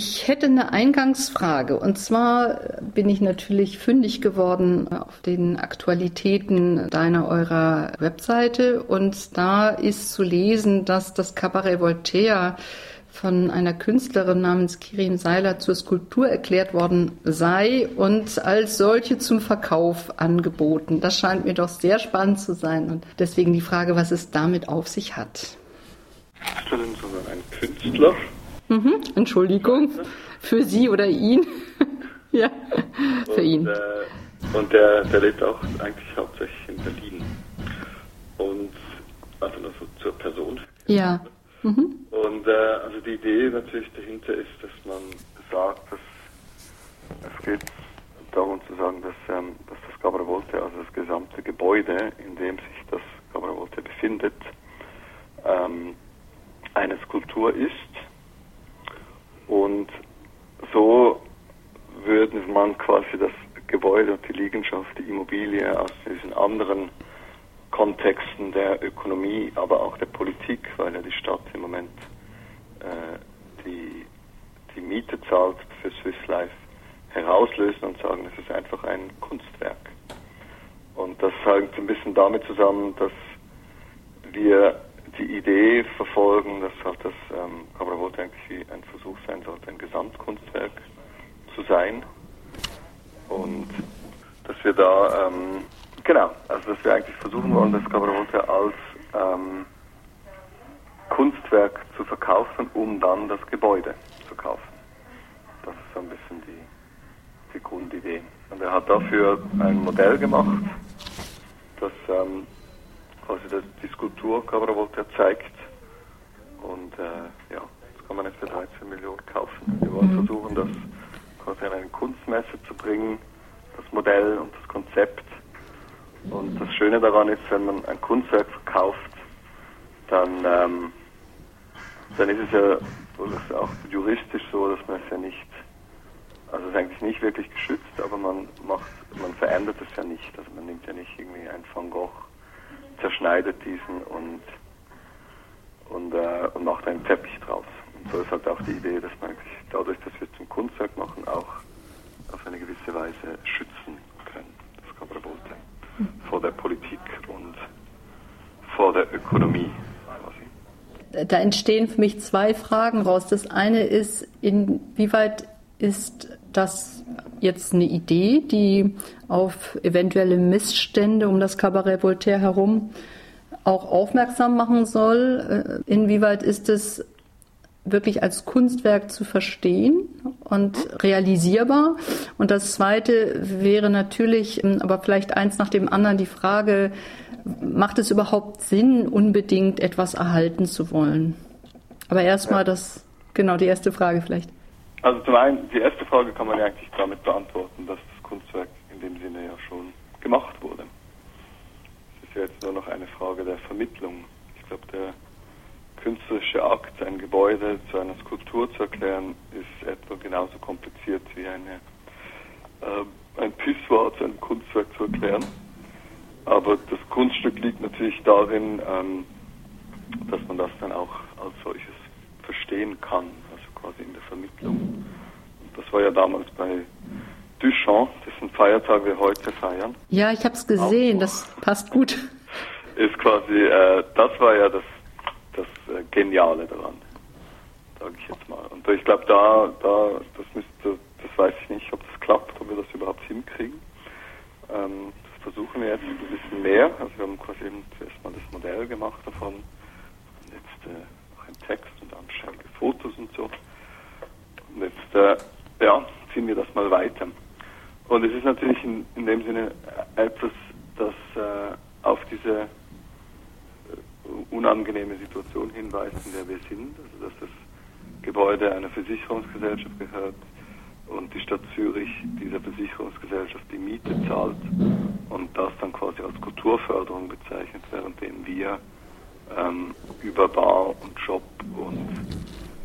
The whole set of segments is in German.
Ich hätte eine Eingangsfrage. Und zwar bin ich natürlich fündig geworden auf den Aktualitäten deiner eurer Webseite. Und da ist zu lesen, dass das Cabaret Voltaire von einer Künstlerin namens Kirin Seiler zur Skulptur erklärt worden sei und als solche zum Verkauf angeboten. Das scheint mir doch sehr spannend zu sein und deswegen die Frage, was es damit auf sich hat. Künstlerin, sondern ein Künstler. Entschuldigung, für Sie oder ihn. ja, für und, ihn. Äh, und der, der lebt auch eigentlich hauptsächlich in Berlin. Und also nur so zur Person. Ja. Mhm. Und äh, also die Idee natürlich dahinter ist, dass man sagt, dass es geht darum zu sagen, dass, ähm, dass das Cabra Volte, also das gesamte Gebäude, in dem sich das Cabra Volte befindet, ähm, eine Skulptur ist. Und so würde man quasi das Gebäude und die Liegenschaft, die Immobilie aus diesen anderen Kontexten der Ökonomie, aber auch der Politik, weil ja die Stadt im Moment äh, die, die Miete zahlt für Swiss Life, herauslösen und sagen, es ist einfach ein Kunstwerk. Und das hängt ein bisschen damit zusammen, dass wir die Idee verfolgen, dass halt das ähm, Cabravote eigentlich ein Versuch sein sollte, ein Gesamtkunstwerk zu sein. Und dass wir da ähm, Genau, also dass wir eigentlich versuchen wollen, das Cabravolte als ähm, Kunstwerk zu verkaufen, um dann das Gebäude zu kaufen. Das ist so ein bisschen die, die Grundidee. Und er hat dafür ein Modell gemacht, das ähm, quasi das, die Skulptur Cabravolte zeigt. Und äh, ja, das kann man jetzt für 13 Millionen kaufen. Wir wollen mhm. versuchen, das quasi an eine Kunstmesse zu bringen, das Modell und das Konzept und das Schöne daran ist, wenn man ein Kunstwerk verkauft, dann, ähm, dann ist es ja auch juristisch so, dass man es ja nicht, also es ist eigentlich nicht wirklich geschützt, aber man macht, man verändert es ja nicht. Also man nimmt ja nicht irgendwie ein Van Gogh, zerschneidet diesen und und, äh, und macht einen Teppich draus. Und so ist halt auch die Idee, dass man eigentlich dadurch, dass wir zum Kunstwerk machen, auch auf eine gewisse Weise schützen können. Das kann man vor der Politik und vor der Ökonomie. Da entstehen für mich zwei Fragen raus. Das eine ist, inwieweit ist das jetzt eine Idee, die auf eventuelle Missstände um das Cabaret Voltaire herum auch aufmerksam machen soll? Äh, inwieweit ist es wirklich als Kunstwerk zu verstehen und realisierbar. Und das Zweite wäre natürlich, ähm, aber vielleicht eins nach dem anderen, die Frage, macht es überhaupt Sinn, unbedingt etwas erhalten zu wollen? Aber erstmal das, genau, die erste Frage vielleicht. Also zum einen, die erste Frage kann man ja eigentlich damit beantworten, dass das Kunstwerk in dem Sinne ja schon gemacht wurde. Es ist ja jetzt nur noch eine Frage der Vermittlung. Ich glaube, der künstlerische Akt, ein Gebäude zu einer Skulptur zu erklären, ist etwa genauso kompliziert wie eine, äh, ein Pissoir zu einem Kunstwerk zu erklären. Aber das Kunststück liegt natürlich darin, ähm, dass man das dann auch als solches verstehen kann, also quasi in Vermittlung. Das war ja damals bei Duchamp, dessen Feiertag wir heute feiern. Ja, ich habe es gesehen, das passt gut. Ist quasi, äh, das war ja das das äh, Geniale daran, sage ich jetzt mal. Und ich glaube, da, da, das müsste, das weiß ich nicht, ob das klappt, ob wir das überhaupt hinkriegen. Ähm, das versuchen wir jetzt ein bisschen mehr. Also wir haben quasi eben zuerst mal das Modell gemacht davon, und jetzt äh, noch ein Text und anständige Fotos und so. Und jetzt, äh, ja, ziehen wir das mal weiter. Und es ist natürlich in, in dem Sinne etwas, das äh, auf diese unangenehme Situation hinweist, in der wir sind, also dass das Gebäude einer Versicherungsgesellschaft gehört und die Stadt Zürich dieser Versicherungsgesellschaft die Miete zahlt und das dann quasi als Kulturförderung bezeichnet, währenddem wir ähm, über Bar und Shop und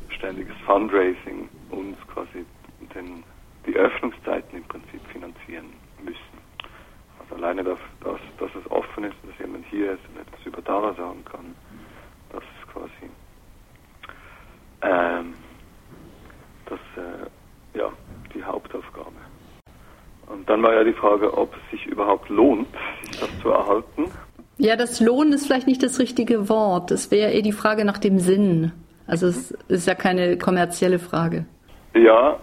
ständiges Fundraising uns quasi den, die Öffnungszeiten im Prinzip finanzieren müssen. Also alleine, dass, dass, dass es offen ist, dass jemand hier ist und etwas über Dara sagen kann, das ist quasi, ähm, das, äh, ja, die Hauptaufgabe. Und dann war ja die Frage, ob es sich überhaupt lohnt, sich das zu erhalten. Ja, das Lohnen ist vielleicht nicht das richtige Wort. Es wäre eher die Frage nach dem Sinn. Also es ist ja keine kommerzielle Frage. Ja,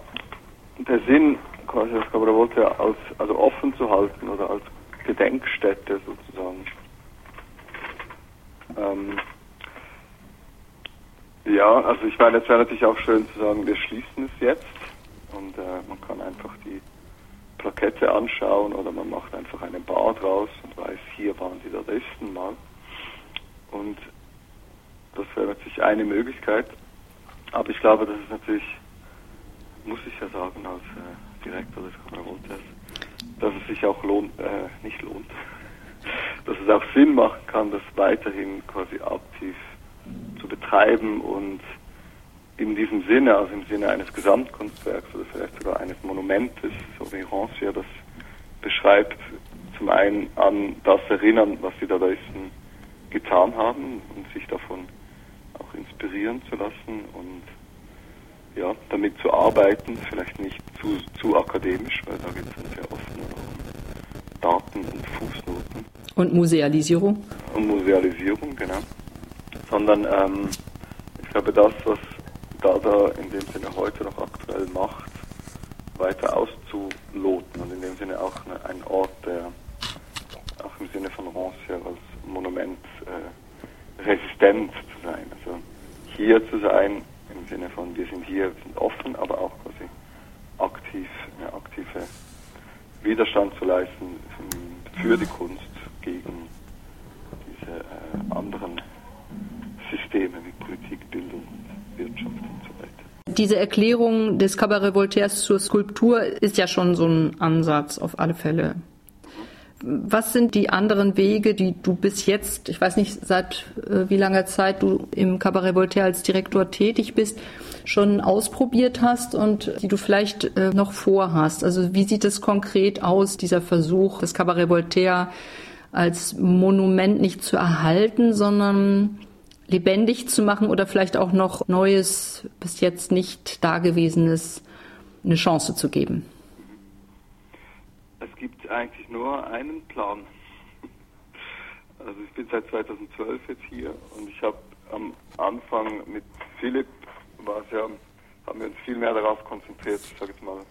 der Sinn, das Cabaret Voltaire als, also offen zu halten oder als Gedenkstätte sozusagen. Ähm, ja, also ich meine, es wäre natürlich auch schön zu sagen, wir schließen es jetzt und äh, man kann einfach die Plakette anschauen oder man macht einfach eine Bar draus und weiß, hier waren die Dadaisten mal. Und das wäre natürlich eine Möglichkeit. Aber ich glaube, dass es natürlich, muss ich ja sagen, als äh, Direktor des Kameravonters, dass es sich auch lohnt, äh, nicht lohnt, dass es auch Sinn machen kann, das weiterhin quasi aktiv zu betreiben und in diesem Sinne, also im Sinne eines Gesamtkunstwerks oder vielleicht sogar eines Monumentes, so wie Rancière das beschreibt, zum einen an das erinnern, was die Dadaisten getan haben und sich davon auch inspirieren zu lassen und ja, damit zu arbeiten, vielleicht nicht zu, zu akademisch, weil da geht es dann sehr um Daten und Fußnoten. Und Musealisierung? Und Musealisierung, genau. Sondern ähm, ich glaube, das, was Dada in dem Sinne heute noch aktuell macht, weiter auszuloten und in dem Sinne auch eine, ein Ort, der auch im Sinne von Rancière als Monument äh, resistent zu sein. Also hier zu sein im Sinne von wir sind hier, sind offen, aber auch quasi aktiv, eine aktive Widerstand zu leisten für die Kunst gegen diese äh, anderen Systeme wie Politik, Bildung Wirtschaft und so weiter. Diese Erklärung des Cabaret Voltaires zur Skulptur ist ja schon so ein Ansatz auf alle Fälle. Was sind die anderen Wege, die du bis jetzt, ich weiß nicht, seit äh, wie langer Zeit du im Cabaret Voltaire als Direktor tätig bist, schon ausprobiert hast und die du vielleicht äh, noch vorhast? Also wie sieht es konkret aus, dieser Versuch, das Cabaret Voltaire als Monument nicht zu erhalten, sondern lebendig zu machen oder vielleicht auch noch Neues, bis jetzt nicht Dagewesenes eine Chance zu geben? Eigentlich nur einen Plan. Also ich bin seit 2012 jetzt hier und ich habe am Anfang mit Philipp war ja, haben wir uns viel mehr darauf konzentriert, ich sage jetzt mal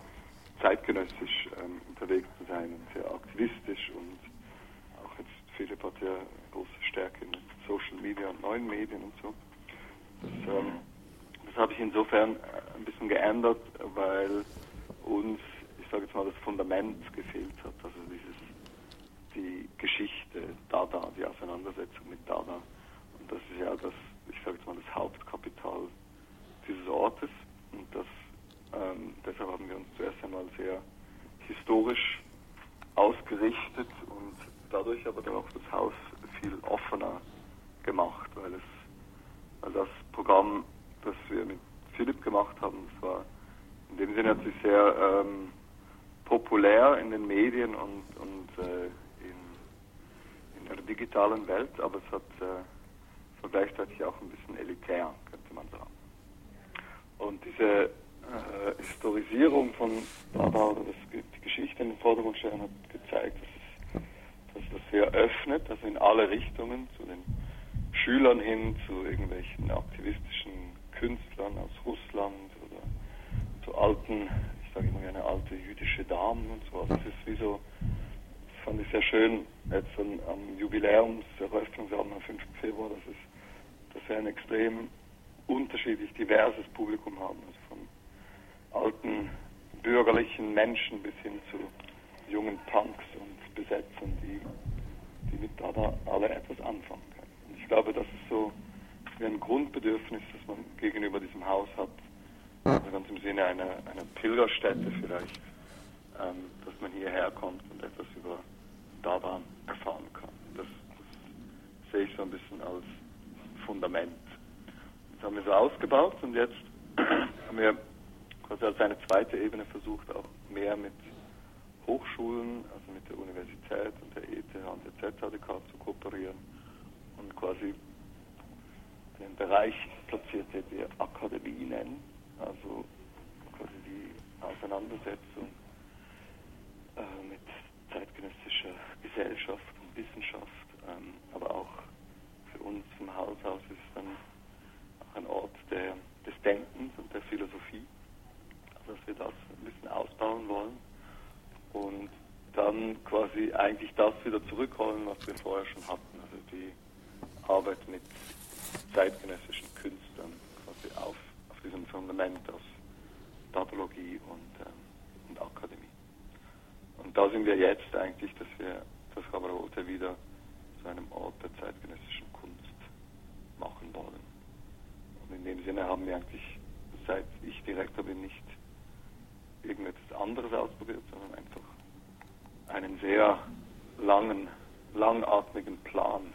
zeitgenössisch ähm, unterwegs zu sein und sehr aktivistisch und auch jetzt Philipp hat ja große Stärke in Social Media und neuen Medien und so. Das, ähm, das habe ich insofern äh, ein bisschen geändert, weil uns, sage jetzt mal, das Fundament gefehlt hat. Also dieses, die Geschichte, Dada, die Auseinandersetzung mit Dada. Und das ist ja das, ich sage jetzt mal, das Hauptkapital dieses Ortes. Und das, ähm, deshalb haben wir uns zuerst einmal sehr historisch ausgerichtet und dadurch aber dann auch das Haus viel offener gemacht, weil es weil das Programm, das wir mit Philipp gemacht haben, das war in dem Sinne natürlich sehr ähm, populär in den Medien und, und äh, in, in der digitalen Welt, aber es hat äh, gleichzeitig auch ein bisschen elitär, könnte man sagen. Und diese äh, Historisierung von Dada oder das, die Geschichte in den Vordergrund stellen hat gezeigt, dass es, dass das sehr öffnet, also in alle Richtungen zu den Schülern hin zu irgendwelchen aktivistischen Künstlern aus Russland oder zu alten, ich sage immer gerne alte jüdische Damen und so. Also das ist wie so, fand ich sehr schön, jetzt am, am Jubiläumseröffnungsabend am 5. Februar, dass, es, dass wir ein extrem unterschiedlich diverses Publikum haben, also von alten bürgerlichen Menschen bis hin zu jungen Punks und Besetzern, die, die mit da alle etwas anfangen glaube, das ist so wie ein Grundbedürfnis, das man gegenüber diesem Haus hat. Also ganz im Sinne einer, einer Pilgerstätte vielleicht, ähm, dass man hierher kommt und etwas über Dadan erfahren kann. Das, das sehe ich so ein bisschen als Fundament. Das haben wir so ausgebaut und jetzt haben wir quasi als eine zweite Ebene versucht, auch mehr mit Hochschulen, also mit der Universität und der ETH und der ZHDK zu kooperieren und quasi den Bereich platziert, den wir Akademie nennen, also quasi die Auseinandersetzung ähm, Gesellschaft und Wissenschaft, ähm, aber auch für uns im Haushaus ist es dann auch ein Ort der, des Denkens und der Philosophie, dass wir das ein bisschen ausbauen wollen und dann quasi eigentlich das wieder zurückholen, was wir vorher schon hatten, also die Arbeit mit zeitgenössischen Künstlern diesem Fundament aus Pathologie und, ähm, und Akademie. Und da sind wir jetzt eigentlich, dass wir das Kabarote wieder zu einem Ort der zeitgenössischen Kunst machen wollen. Und in dem Sinne haben wir eigentlich, seit ich Direktor bin, nicht irgendetwas anderes ausprobiert, sondern einfach einen sehr langen, langatmigen Plan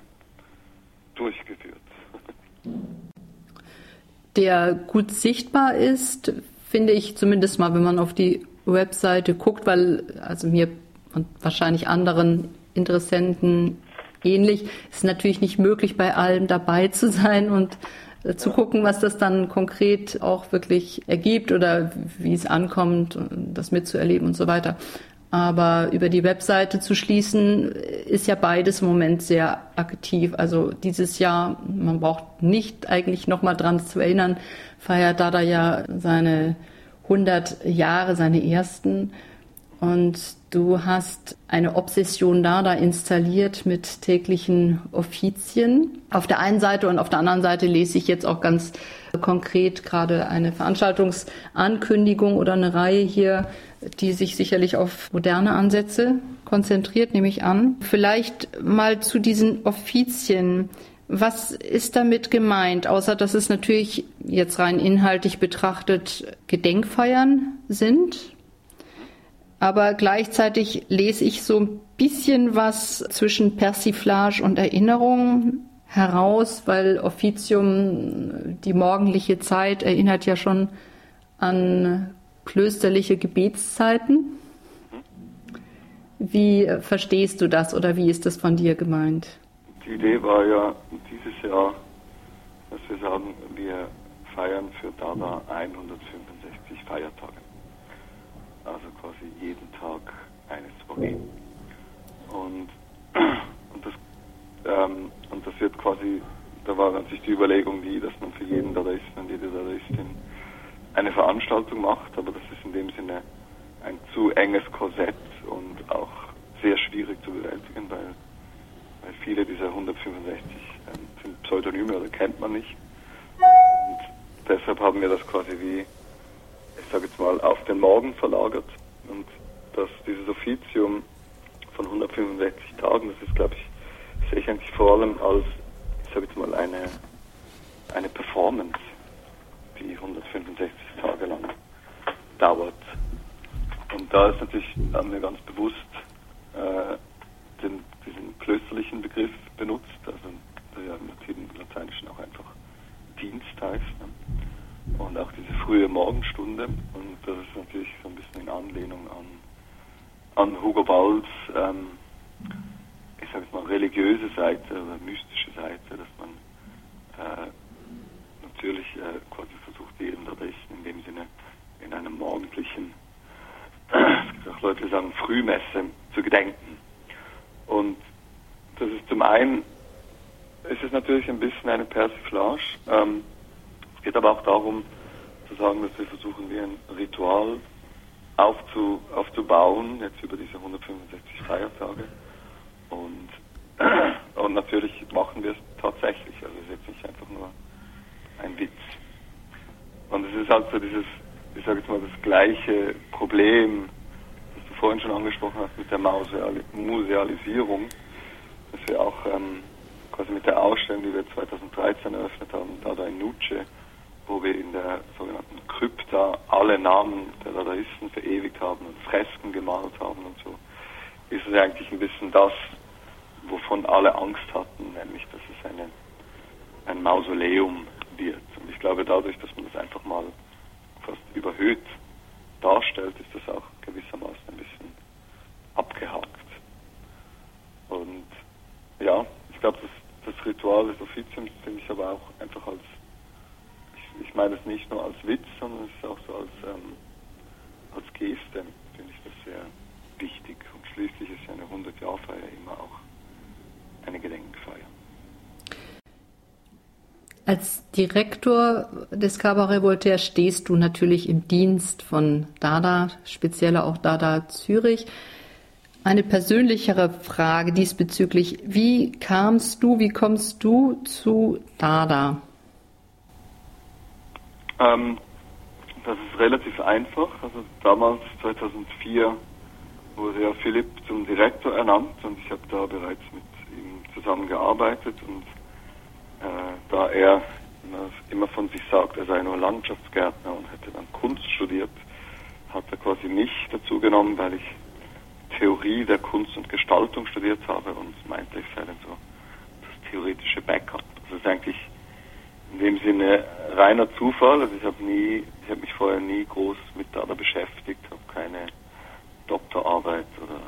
Der gut sichtbar ist, finde ich zumindest mal, wenn man auf die Webseite guckt, weil also mir und wahrscheinlich anderen Interessenten ähnlich, ist natürlich nicht möglich, bei allem dabei zu sein und äh, zu gucken, was das dann konkret auch wirklich ergibt oder wie es ankommt, das mitzuerleben und so weiter. Aber über die Webseite zu schließen, ist ja beides im Moment sehr aktiv. Also dieses Jahr, man braucht nicht eigentlich nochmal dran zu erinnern, feiert Dada ja seine 100 Jahre, seine ersten. Und du hast eine Obsession Dada installiert mit täglichen Offizien. Auf der einen Seite und auf der anderen Seite lese ich jetzt auch ganz konkret gerade eine Veranstaltungsankündigung oder eine Reihe hier die sich sicherlich auf moderne Ansätze konzentriert, nehme ich an. Vielleicht mal zu diesen Offizien. Was ist damit gemeint, außer dass es natürlich jetzt rein inhaltlich betrachtet Gedenkfeiern sind? Aber gleichzeitig lese ich so ein bisschen was zwischen Persiflage und Erinnerung heraus, weil Offizium, die morgendliche Zeit, erinnert ja schon an klösterliche Gebetszeiten. Wie verstehst du das oder wie ist das von dir gemeint? Die Idee war ja dieses Jahr, dass wir sagen, wir feiern für Dada 165 Feiertage. Also quasi jeden Tag eine Story. Und, und, das, ähm, und das wird quasi, da war natürlich die Überlegung die, dass man für jeden Dadaisten und jede Dadaistin eine Veranstaltung macht, aber das ist in dem Sinne ein zu enges Korsett und auch sehr schwierig zu bewältigen, weil, weil viele dieser 165 ähm, sind Pseudonyme oder kennt man nicht. Und deshalb haben wir das quasi wie, ich sage jetzt mal, auf den Morgen verlagert. Und dass dieses Offizium von 165 Tagen, das ist, glaube ich, sehe ich eigentlich vor allem als, ich sage jetzt mal, eine, eine Performance die 165 Tage lang dauert. Und da ist natürlich, haben wir ganz bewusst äh, den, diesen klösterlichen Begriff benutzt, also ja im Lateinischen auch einfach Dienst heißt. Ne? Und auch diese frühe Morgenstunde. Und das ist natürlich so ein bisschen in Anlehnung an, an Hugo Balls, ähm, ich sage mal, religiöse Seite oder mystische Seite, dass man äh, natürlich äh, quasi versucht, jeden der Besten in dem Sinne in einem morgendlichen, es gibt auch Leute, die sagen Frühmesse, zu gedenken. Und das ist zum einen, ist es natürlich ein bisschen eine Persiflage. Ähm, es geht aber auch darum, zu sagen, dass wir versuchen, wie ein Ritual aufzu, aufzubauen, jetzt über diese 165 Feiertage. Und, und natürlich machen wir es tatsächlich. Also es ist jetzt nicht einfach nur ein Witz. Und es ist halt so dieses, ich sage jetzt mal, das gleiche Problem, das du vorhin schon angesprochen hast mit der Musealisierung, dass wir auch ähm, quasi mit der Ausstellung, die wir 2013 eröffnet haben, Dada in Nuce, wo wir in der sogenannten Krypta alle Namen der Dadaisten verewigt haben und Fresken gemalt haben und so, ist es eigentlich ein bisschen das, wovon alle Angst hatten, nämlich dass es eine, ein Mausoleum wird. Und ich glaube, dadurch, dass man das einfach mal fast überhöht darstellt, ist das auch gewissermaßen ein bisschen abgehakt. Und ja, ich glaube, das, das Ritual des Offiziums finde ich aber auch einfach als, ich meine es nicht nur als Witz, sondern es ist auch so als, ähm, als Geste, finde ich das sehr wichtig. Und schließlich ist ja eine 100-Jahr-Feier immer auch eine Gedenkfeier. Als Direktor des Cabaret Voltaire stehst du natürlich im Dienst von Dada, speziell auch Dada Zürich. Eine persönlichere Frage diesbezüglich. Wie kamst du, wie kommst du zu Dada? Ähm, das ist relativ einfach. Also damals, 2004, wurde ja Philipp zum Direktor ernannt und ich habe da bereits mit ihm zusammengearbeitet und äh, da er immer, von sich sagt, er sei nur Landschaftsgärtner und hätte dann Kunst studiert, hat er quasi mich dazu genommen, weil ich Theorie der Kunst und Gestaltung studiert habe und meinte, ich sei dann so das theoretische Backup. Das ist eigentlich in dem Sinne reiner Zufall. Also ich habe nie, ich habe mich vorher nie groß mit Dada beschäftigt, habe keine Doktorarbeit oder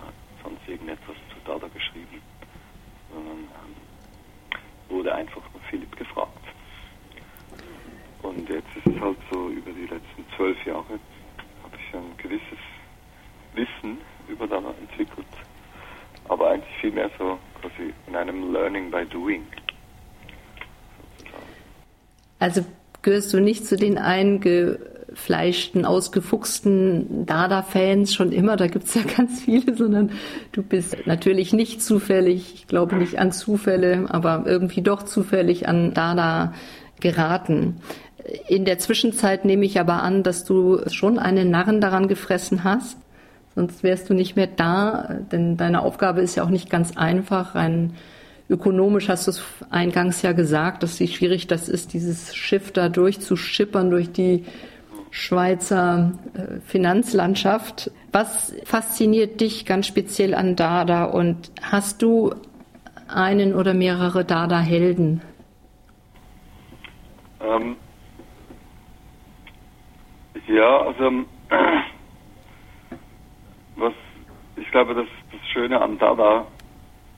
sonst irgendetwas zu Dada geschrieben, sondern ähm, wurde einfach von Philipp gefragt. Und jetzt ist es halt so, über die letzten zwölf Jahre habe ich ein gewisses Wissen über Dada entwickelt, aber eigentlich viel mehr so quasi in einem Learning by Doing. Also gehörst du nicht zu den eingefleischten, ausgefuchsten Dada-Fans schon immer, da gibt es ja ganz viele, sondern du bist natürlich nicht zufällig, ich glaube nicht an Zufälle, aber irgendwie doch zufällig an Dada geraten. In der Zwischenzeit nehme ich aber an, dass du schon einen Narren daran gefressen hast. Sonst wärst du nicht mehr da, denn deine Aufgabe ist ja auch nicht ganz einfach, ein Ökonomisch hast du es eingangs ja gesagt, dass wie schwierig das ist, dieses Schiff da durchzuschippern durch die Schweizer äh, Finanzlandschaft. Was fasziniert dich ganz speziell an Dada und hast du einen oder mehrere Dada-Helden? Ähm, ja, also was ich glaube, das, das Schöne an Dada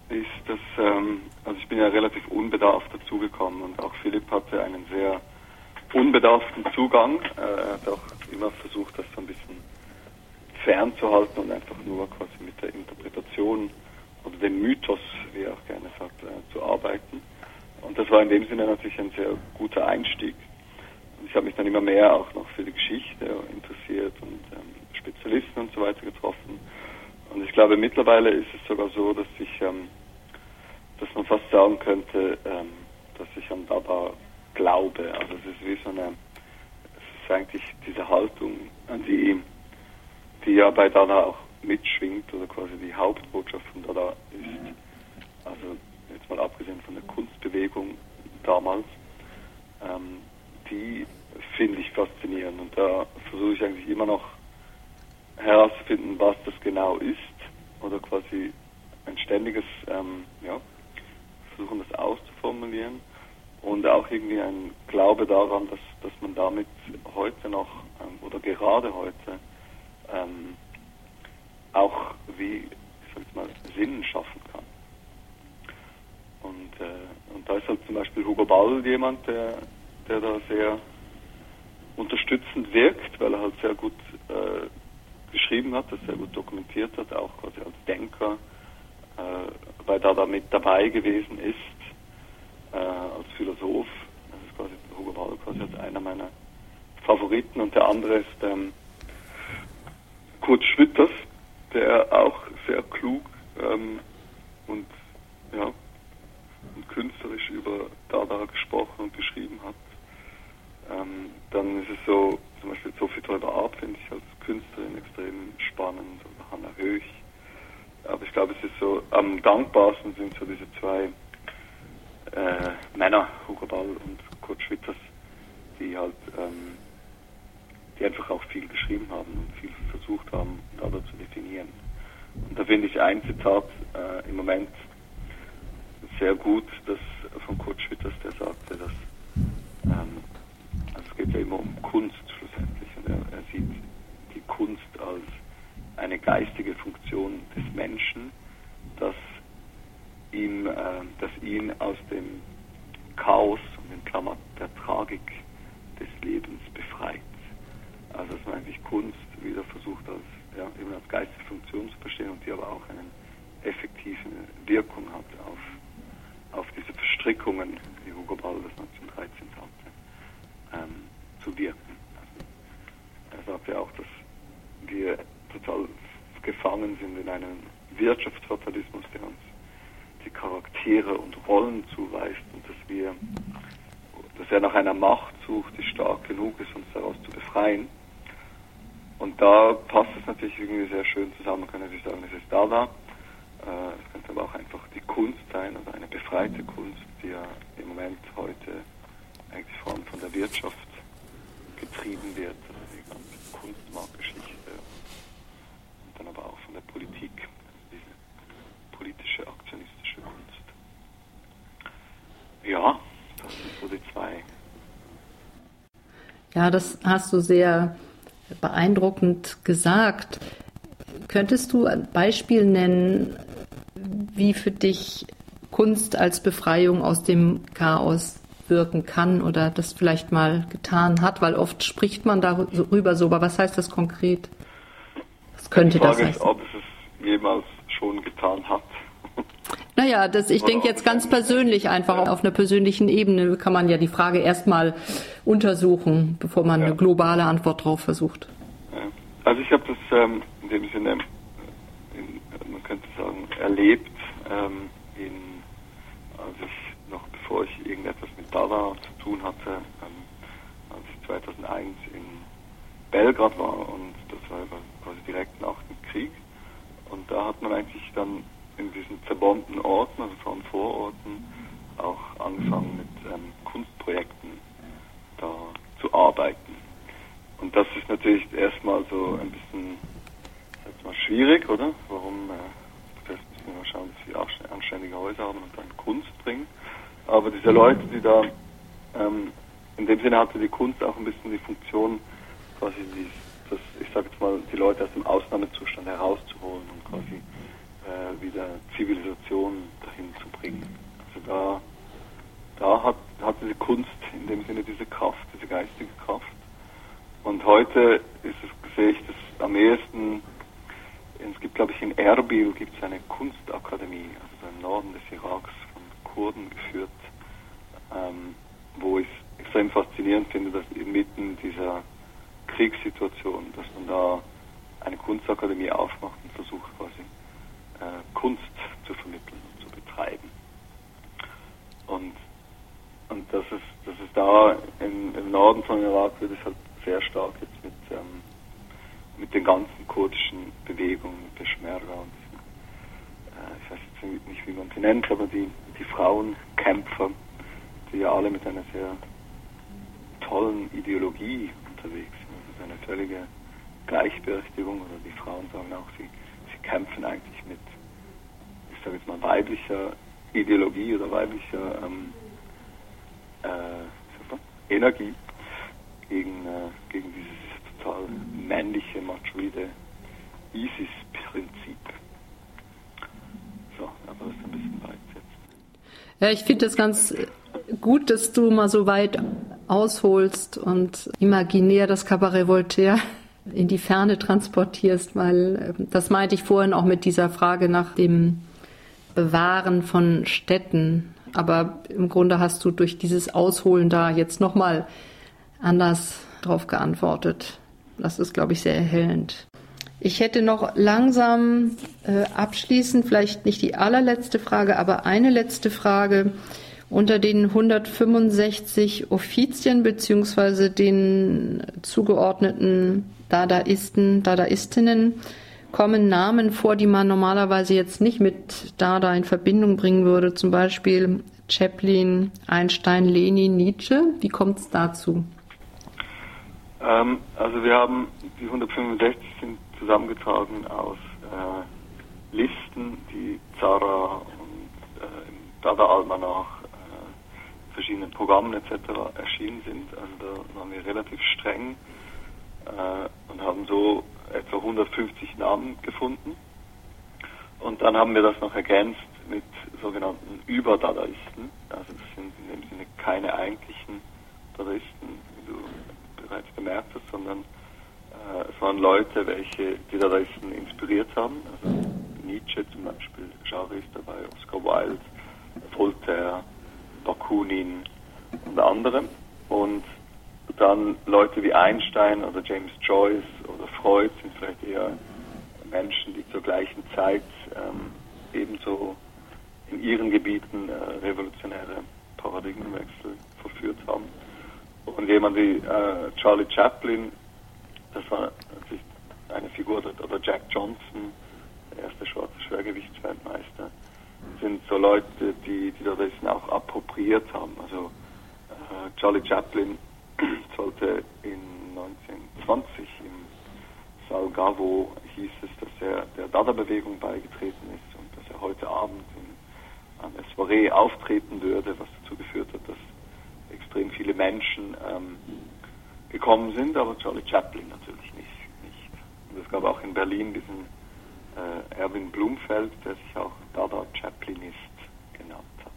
ist, dass, ähm, also ich bin ja relativ unbedarft dazugekommen und auch Philipp hatte einen sehr unbedarften Zugang. Äh, er hat auch immer versucht, das so ein bisschen fernzuhalten und einfach nur quasi mit der Interpretation oder dem Mythos, wie er auch gerne sagt, äh, zu arbeiten. Und das war in dem Sinne natürlich ein sehr guter Einstieg. Und ich habe mich dann immer mehr auch noch für die Geschichte interessiert und ähm, Spezialisten und so weiter getroffen. Und ich glaube, mittlerweile ist es sogar so, dass ich ähm, dass man fast sagen könnte, ähm, dass ich an Dada glaube. Also es ist wie so eine, es ist eigentlich diese Haltung, an die, die ja bei Dada auch mitschwingt oder quasi die Hauptbotschaft von Dada ist. Also jetzt mal abgesehen von der Kunstbewegung damals, ähm, die finde ich faszinierend und da versuche ich eigentlich immer noch herauszufinden, was das genau ist oder quasi ein ständiges ähm, ja, versuchen das auszuformulieren und auch irgendwie ein Glaube daran, dass, dass man damit heute noch ähm, oder gerade heute ähm, auch wie ich sag mal, Sinn schaffen kann. Und, äh, und da ist halt zum Beispiel Hugo Ball jemand, der, der da sehr unterstützend wirkt, weil er halt sehr gut äh, geschrieben hat, das sehr gut dokumentiert hat, auch quasi als Denker äh, weil da mit dabei gewesen ist, äh, als Philosoph. Das ist quasi Hugo Ball quasi als einer meiner Favoriten und der andere ist ähm, Kurt Schwitters, der auch sehr klug ähm, und ja und künstlerisch über Dada gesprochen und geschrieben hat. Ähm, dann ist es so, zum Beispiel Sophie Teuber-Arp finde ich als Künstlerin extrem spannend, oder Hannah Höch, aber ich glaube, es ist so, am dankbarsten sind so diese zwei äh, Männer, Hugo Ball und Kurt Schwitters, die halt, ähm, die einfach auch viel geschrieben haben und viel versucht haben, da zu definieren. Und da finde ich ein Zitat äh, im Moment sehr gut, das von Kurt Schwitters, der sagte, dass ähm, also es geht ja immer um Kunst schlussendlich und er, er sieht Kunst als eine geistige Funktion des Menschen, das ihn, äh, dass ihn aus dem Chaos und dem Klammer der Tragik des Lebens befreit. Also dass man eigentlich Kunst wieder versucht, als, ja, eben als geistige Funktion zu verstehen und die aber auch eine effektive Wirkung hat auf, auf diese Verstrickungen, wie Hugo Ball das 1913 sagte, ähm, zu wirken. Also, er sagt ja auch, dass wir total gefangen sind in einem Wirtschaftsfatalismus, der uns die Charaktere und Rollen zuweist und dass wir, dass er nach einer Macht sucht, die stark genug ist, uns daraus zu befreien. Und da passt es natürlich irgendwie sehr schön zusammen. Man kann natürlich sagen, es ist Dada. Äh, es könnte aber auch einfach die Kunst sein, also eine befreite Kunst, die ja im Moment heute eigentlich vor allem von der Wirtschaft getrieben wird, also die ganze Kunstmarktgeschichte aber auch von der Politik, also diese politische, aktionistische Kunst. Ja, das sind so die zwei. Ja, das hast du sehr beeindruckend gesagt. Könntest du ein Beispiel nennen, wie für dich Kunst als Befreiung aus dem Chaos wirken kann oder das vielleicht mal getan hat? Weil oft spricht man darüber so, aber was heißt das konkret? Könnte das? Ist, ob es es jemals schon getan hat. Naja, das, ich denke jetzt ganz persönlich einfach ja. auf einer persönlichen Ebene kann man ja die Frage erstmal untersuchen, bevor man ja. eine globale Antwort darauf versucht. Also ich habe das ähm, in dem Sinne, in, man könnte sagen, erlebt, ähm, in, als ich noch bevor ich irgendetwas mit Dada zu tun hatte, ähm, als ich 2001 in Belgrad war und das war quasi direkt nach dem Krieg. Und da hat man eigentlich dann in diesen zerbombten Orten, also vor allem Vororten, auch angefangen mit ähm, Kunstprojekten da zu arbeiten. Und das ist natürlich erstmal so ein bisschen jetzt mal schwierig, oder? Warum? Äh, zuerst müssen wir mal schauen, dass wir anständige Häuser haben und dann Kunst bringen. Aber diese Leute, die da, ähm, in dem Sinne hatte die Kunst auch ein bisschen die Funktion, quasi die, das, ich sage jetzt mal, die Leute aus dem Ausnahmezustand herauszuholen und quasi äh, wieder Zivilisation dahin zu bringen. Also da, da hat, hatte die Kunst in dem Sinne diese Kraft, diese geistige Kraft. Und heute ist es, sehe ich das am ehesten, es gibt glaube ich in Erbil gibt es eine Kunstakademie, also im Norden des Iraks von Kurden geführt, ähm, wo ich extrem faszinierend finde, dass inmitten dieser Kriegssituation, dass man da eine Kunstakademie aufmacht und versucht quasi äh, Kunst zu vermitteln und zu betreiben. Und, und das ist, das ist da im, im Norden von Irak wird es halt sehr stark jetzt mit, ähm, mit den ganzen kurdischen Bewegungen, Peschmerga und diesen, äh, ich weiß jetzt nicht, wie man sie nennt, aber die, die Frauenkämpfer, die ja alle mit einer sehr tollen Ideologie unterwegs sind. Eine völlige Gleichberechtigung oder die Frauen sagen auch, sie, sie kämpfen eigentlich mit, ich sage jetzt mal, weiblicher Ideologie oder weiblicher ähm, äh, Energie gegen, äh, gegen dieses total männliche, machoide ISIS-Prinzip. So, aber das ist ein bisschen weit jetzt. Ja, ich finde das ganz gut, dass du mal so weit ausholst und imaginär das Cabaret Voltaire in die Ferne transportierst, weil ähm, das meinte ich vorhin auch mit dieser Frage nach dem Bewahren von Städten. Aber im Grunde hast du durch dieses Ausholen da jetzt nochmal anders darauf geantwortet. Das ist, glaube ich, sehr erhellend. Ich hätte noch langsam äh, abschließend, vielleicht nicht die allerletzte Frage, aber eine letzte Frage. Unter den 165 Offizien beziehungsweise den zugeordneten Dadaisten, Dadaistinnen kommen Namen vor, die man normalerweise jetzt nicht mit Dada in Verbindung bringen würde, zum Beispiel Chaplin, Einstein, Lenin, Nietzsche. Wie kommt es dazu? Ähm, also wir haben die 165 sind zusammengetragen aus äh, Listen, die Zara und äh, im Dada Almanach, äh, verschiedenen Programmen etc. erschienen sind. Also da waren wir relativ streng äh, und haben so etwa 150 Namen gefunden. Und dann haben wir das noch ergänzt mit sogenannten Überdadaisten. Also das sind in dem Sinne keine eigentlichen Dadaisten, wie du bereits bemerkt hast, sondern äh, es waren Leute, welche die Dadaisten inspiriert haben. Also Nietzsche zum Beispiel, Jarry ist dabei, Oscar Wilde, Voltaire, Bakunin und andere. Und dann Leute wie Einstein oder James Joyce heute sind vielleicht eher Menschen, die zur gleichen Zeit ähm, ebenso in ihren Gebieten äh, revolutionäre Paradigmenwechsel verführt haben. Und jemand wie äh, Charlie Chaplin, das war eine Figur, oder Jack Johnson, der erste schwarze Schwergewichtsweltmeister, sind so Leute, die, die das auch appropriiert haben. Also äh, Charlie Chaplin sollte in 1920 im Salgavo hieß es, dass er der Dada-Bewegung beigetreten ist und dass er heute Abend in einer Soiree auftreten würde, was dazu geführt hat, dass extrem viele Menschen ähm, gekommen sind, aber Charlie Chaplin natürlich nicht. nicht. Und es gab auch in Berlin diesen äh, Erwin Blumfeld, der sich auch Chaplinist genannt hat.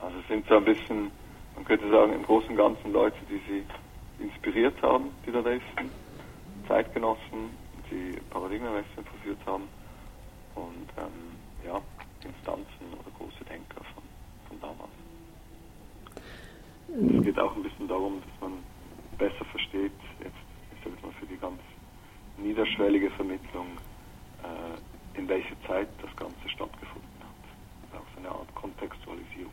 Also es sind so ein bisschen, man könnte sagen, im Großen und Ganzen Leute, die sie inspiriert haben, die Dadaisten, Zeitgenossen, die Paradigmenwechsel verführt haben und ähm, ja, Instanzen oder große Denker von, von damals. Es geht auch ein bisschen darum, dass man besser versteht, jetzt, ich sage mal für die ganz niederschwellige Vermittlung, äh, in welcher Zeit das Ganze stattgefunden hat. Eine Art Kontextualisierung.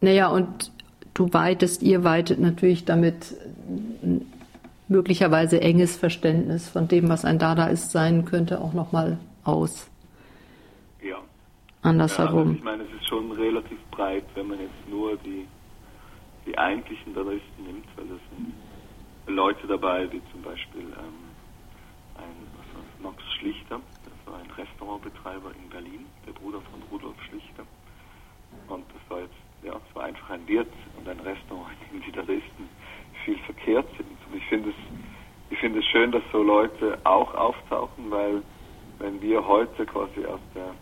Naja, und du weitest, ihr weitet natürlich damit möglicherweise enges Verständnis von dem, was ein Dada ist, sein könnte, auch nochmal aus. Ja. Andersherum. Ja, also ich meine, es ist schon relativ breit, wenn man jetzt nur die, die eigentlichen Dadaisten nimmt, weil es sind Leute dabei, wie zum Beispiel ähm, ein Max Schlichter, das war ein Restaurantbetreiber in Berlin, der Bruder von Rudolf Schlichter. Und das war jetzt, ja, es war einfach ein Wirt und ein Restaurant, in dem die Dadaisten viel verkehrt sind. Und ich finde es, ich finde es schön, dass so Leute auch auftauchen, weil wenn wir heute quasi aus der,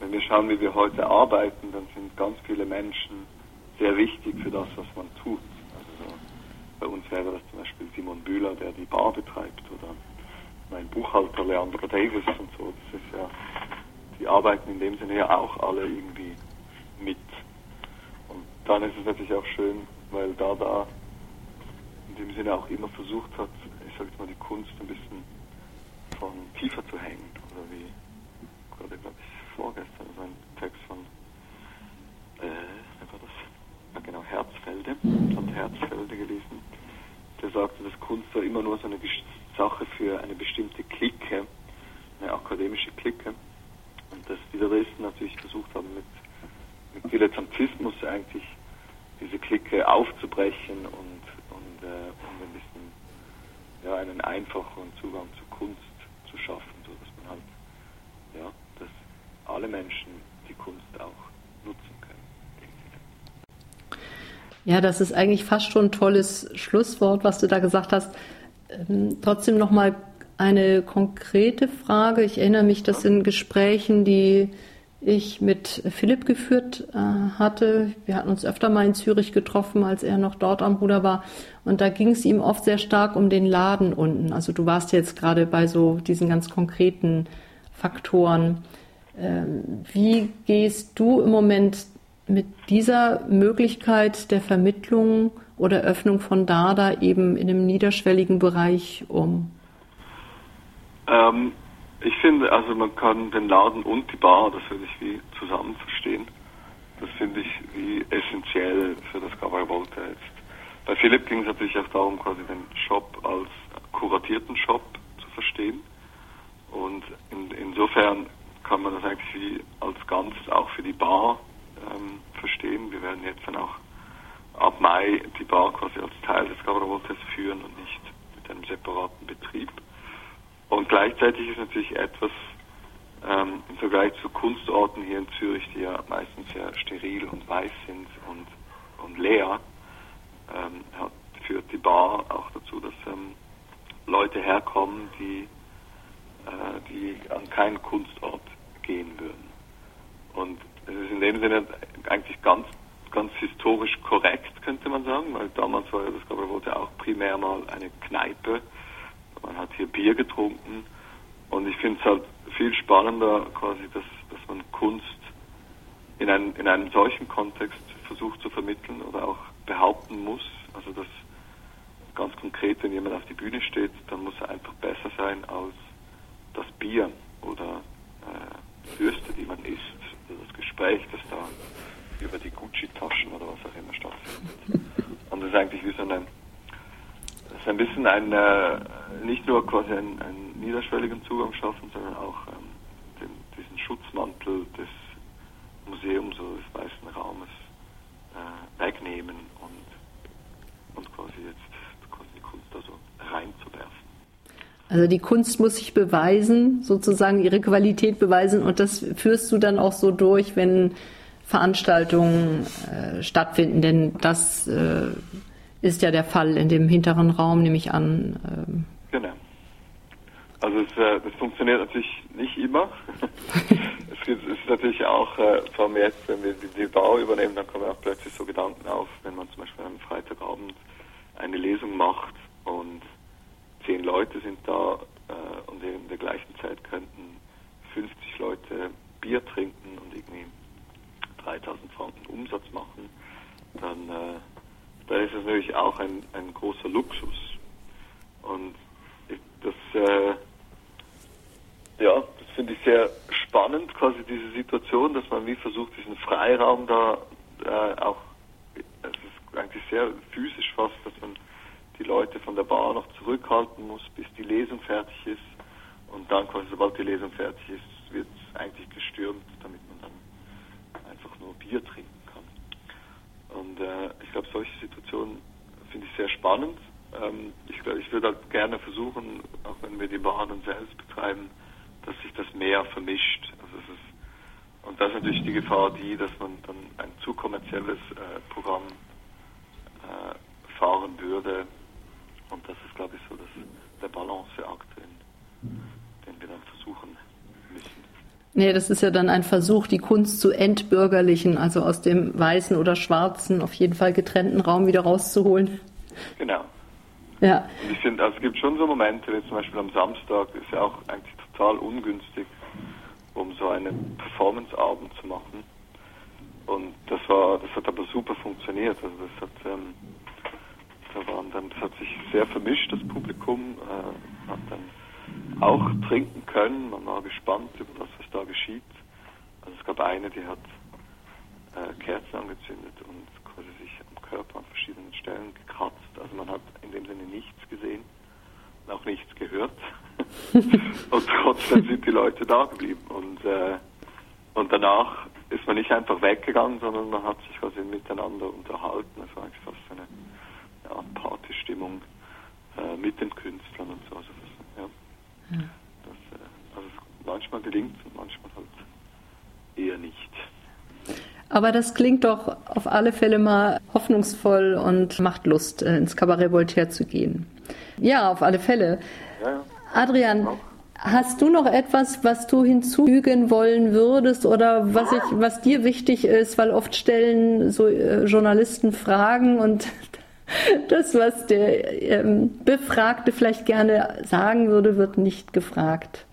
wenn wir schauen, wie wir heute arbeiten, dann sind ganz viele Menschen sehr wichtig für das, was man tut. Also bei uns wäre das zum Beispiel Simon Bühler, der die Bar betreibt, oder mein Buchhalter Leandro Davis und so. Das ist ja, die arbeiten in dem Sinne ja auch alle irgendwie mit. Und dann ist es natürlich auch schön, weil da da in dem Sinne auch immer versucht hat, ich sage jetzt mal, die Kunst ein bisschen von tiefer zu hängen. Oder wie gerade, glaube ich, vorgestern so ein Text von, äh, wer war das? Ja, genau, Herzfelde, von Herzfelde gelesen. Der sagte, dass Kunst war immer nur so eine Sache für eine bestimmte Clique, eine akademische Clique. Und dass die Dresden natürlich versucht haben, mit, mit Dilettantismus eigentlich diese Clique aufzubrechen und äh, um ein bisschen ja, einen einfacheren Zugang zur Kunst zu schaffen, so dass man halt, ja, dass alle Menschen die Kunst auch nutzen können. Ja, das ist eigentlich fast schon ein tolles Schlusswort, was du da gesagt hast. Ähm, trotzdem nochmal eine konkrete Frage. Ich erinnere mich, dass in Gesprächen, die ich mit Philipp geführt äh, hatte. Wir hatten uns öfter mal in Zürich getroffen, als er noch dort am Bruder war. Und da ging es ihm oft sehr stark um den Laden unten. Also du warst jetzt gerade bei so diesen ganz konkreten Faktoren. Ähm, wie gehst du im Moment mit dieser Möglichkeit der Vermittlung oder Öffnung von Dada eben in einem niederschwelligen Bereich um? Ähm, ich finde, also man kann den Laden und die Bar, das würde ich wie zusammen verstehen. Das finde ich wie essentiell für das Cabaret Volta jetzt. Bei Philipp ging es natürlich auch darum, quasi den Shop als kuratierten Shop zu verstehen. Und in, insofern kann man das eigentlich wie als Ganzes auch für die Bar ähm, verstehen. Wir werden jetzt dann auch ab Mai die Bar quasi als Teil des Cabaret Voltaires führen und nicht mit einem separaten Betrieb. Und gleichzeitig ist natürlich etwas ähm, im Vergleich zu Kunstorten hier in Zürich, die ja meistens sehr steril und weiß sind und, und leer, ähm, hat, führt die Bar auch dazu, dass ähm, Leute herkommen, die, äh, die an keinen Kunstort gehen würden. Und es ist in dem Sinne eigentlich ganz, ganz historisch korrekt, könnte man sagen, weil damals war ja das Gabriel auch primär mal eine Kneipe man hat hier Bier getrunken und ich finde es halt viel spannender quasi, dass, dass man Kunst in, ein, in einem solchen Kontext versucht zu vermitteln oder auch behaupten muss. Also dass ganz konkret, wenn jemand auf die Bühne steht, dann muss er einfach besser sein als das Bier oder äh, Würste, die man isst, oder das Gespräch, das da über die Gucci-Taschen oder was auch immer stattfindet. Und das ist eigentlich wie so eine, das ist ein bisschen ein, äh, nicht nur quasi einen, einen niederschwelligen Zugang schaffen, sondern auch ähm, den, diesen Schutzmantel des Museums oder des Weißen Raumes äh, wegnehmen und, und quasi jetzt quasi die Kunst da so reinzuwerfen. Also die Kunst muss sich beweisen, sozusagen ihre Qualität beweisen und das führst du dann auch so durch, wenn Veranstaltungen äh, stattfinden, denn das äh, ist ja der Fall in dem hinteren Raum, nehme ich an. Ähm. Genau. Also es, äh, das funktioniert natürlich nicht immer. es, gibt, es ist natürlich auch, äh, vor allem jetzt, wenn wir die Bau übernehmen, dann kommen auch plötzlich so Gedanken auf, wenn man zum Beispiel am Freitagabend eine Lesung macht und zehn Leute sind da äh, und in der gleichen Zeit könnten 50 Leute Bier trinken und irgendwie 3000 Franken Umsatz machen, dann, äh, dann ist es natürlich auch ein, ein großer Luxus. Und ich, das, äh, ja, das finde ich sehr spannend, quasi diese Situation, dass man wie versucht, diesen Freiraum da äh, auch, es ist eigentlich sehr physisch fast, dass man die Leute von der Bar noch zurückhalten muss, bis die Lesung fertig ist. Und dann quasi, sobald die Lesung fertig ist, wird es eigentlich gestürmt, damit man dann einfach nur Bier trinken kann. Und äh, ich glaube, solche Situationen finde ich sehr spannend. Ähm, ich, ich würde halt gerne versuchen, auch wenn wir die Bar dann selbst betreiben, dass sich das mehr vermischt. Also es ist, und das ist natürlich die Gefahr die, dass man dann ein zu kommerzielles äh, Programm äh, fahren würde, und das ist, glaube ich, so das, der Balanceakt, den, den wir dann versuchen müssen. Nee, das ist ja dann ein Versuch, die Kunst zu entbürgerlichen, also aus dem weißen oder schwarzen, auf jeden Fall getrennten Raum wieder rauszuholen. Genau. Ja. Und ich finde, also es gibt schon so Momente, wie zum Beispiel am Samstag, ist ja auch eigentlich total ungünstig, um so einen Performance-Abend zu machen. Und das war, das hat aber super funktioniert. Also das hat ähm, da waren dann, das hat sich sehr vermischt, das Publikum, äh, hat dann auch trinken können. Man war gespannt über das, was da geschieht. Also es gab eine, die hat äh, Kerzen angezündet und quasi sich am Körper an verschiedenen Stellen gekratzt. Also man hat in dem Sinne nichts gesehen, auch nichts gehört. und trotzdem sind die Leute da geblieben. Und, äh, und danach ist man nicht einfach weggegangen, sondern man hat sich quasi miteinander unterhalten. Das war eigentlich fast eine ja, Partystimmung äh, mit den Künstlern und so. Also, das, ja, ja. Das, äh, also manchmal gelingt und manchmal halt eher nicht. Aber das klingt doch auf alle Fälle mal hoffnungsvoll und macht Lust, äh, ins Cabaret Voltaire zu gehen. Ja, auf alle Fälle. Ja, ja. Adrian, Hast du noch etwas, was du hinzufügen wollen würdest oder was ich, was dir wichtig ist, weil oft stellen so äh, Journalisten Fragen und das, was der ähm, Befragte vielleicht gerne sagen würde, wird nicht gefragt.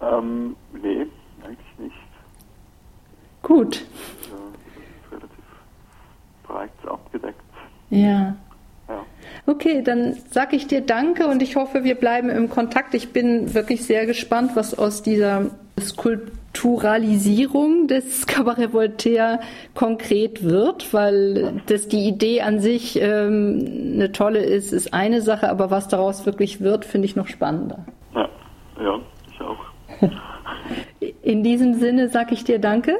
Ähm, nee, eigentlich nicht. Gut. Ja, relativ breit abgedeckt. Ja. Ja. Okay, dann sage ich dir Danke und ich hoffe, wir bleiben im Kontakt. Ich bin wirklich sehr gespannt, was aus dieser Skulptur Strukturalisierung des Cabaret Voltaire konkret wird, weil das die Idee an sich ähm, eine tolle ist, ist eine Sache, aber was daraus wirklich wird, finde ich noch spannender. Ja, ja, ich auch. In diesem Sinne sage ich dir Danke.